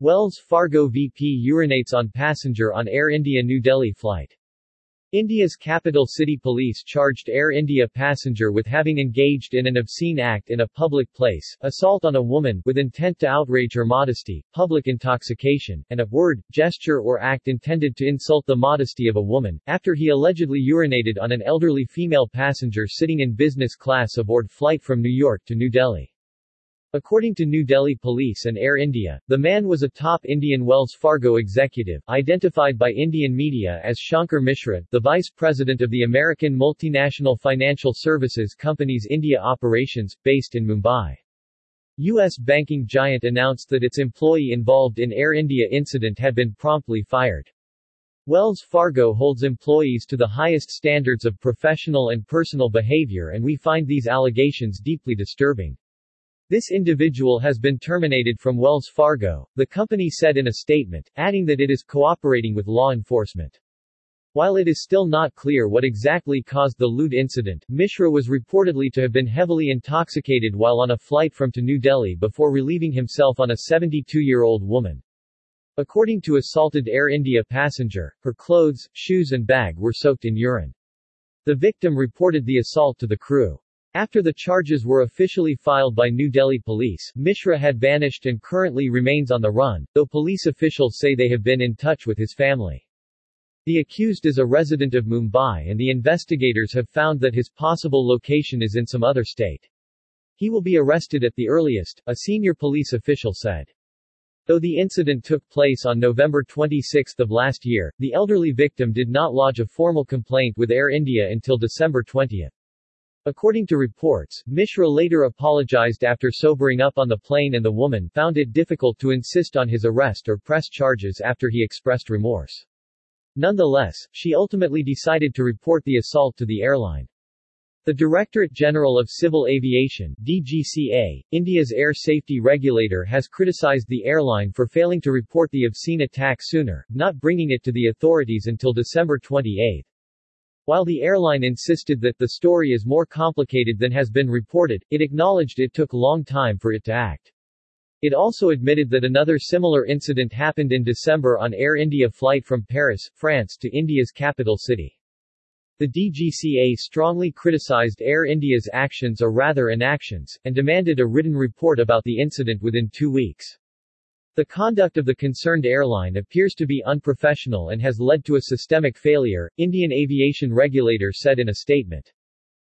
Wells Fargo VP urinates on passenger on Air India New Delhi flight. India's capital city police charged Air India passenger with having engaged in an obscene act in a public place, assault on a woman with intent to outrage her modesty, public intoxication, and a word, gesture or act intended to insult the modesty of a woman, after he allegedly urinated on an elderly female passenger sitting in business class aboard flight from New York to New Delhi. According to New Delhi Police and Air India, the man was a top Indian Wells Fargo executive, identified by Indian media as Shankar Mishra, the vice president of the American multinational financial services company's India operations, based in Mumbai. U.S. banking giant announced that its employee involved in Air India incident had been promptly fired. Wells Fargo holds employees to the highest standards of professional and personal behavior and we find these allegations deeply disturbing. This individual has been terminated from Wells Fargo, the company said in a statement, adding that it is cooperating with law enforcement. While it is still not clear what exactly caused the lewd incident, Mishra was reportedly to have been heavily intoxicated while on a flight from to New Delhi before relieving himself on a 72-year-old woman. According to assaulted Air India passenger, her clothes, shoes and bag were soaked in urine. The victim reported the assault to the crew. After the charges were officially filed by New Delhi police, Mishra had vanished and currently remains on the run, though police officials say they have been in touch with his family. The accused is a resident of Mumbai and the investigators have found that his possible location is in some other state. He will be arrested at the earliest, a senior police official said. Though the incident took place on November 26 of last year, the elderly victim did not lodge a formal complaint with Air India until December 20. According to reports, Mishra later apologized after sobering up on the plane and the woman found it difficult to insist on his arrest or press charges after he expressed remorse. Nonetheless, she ultimately decided to report the assault to the airline. The Directorate General of Civil Aviation DGCA, India's air safety regulator has criticized the airline for failing to report the obscene attack sooner, not bringing it to the authorities until December 28. While the airline insisted that the story is more complicated than has been reported, it acknowledged it took long time for it to act. It also admitted that another similar incident happened in December on Air India flight from Paris, France to India's capital city. The DGCA strongly criticized Air India's actions or rather inactions, and demanded a written report about the incident within two weeks. The conduct of the concerned airline appears to be unprofessional and has led to a systemic failure, Indian aviation regulator said in a statement.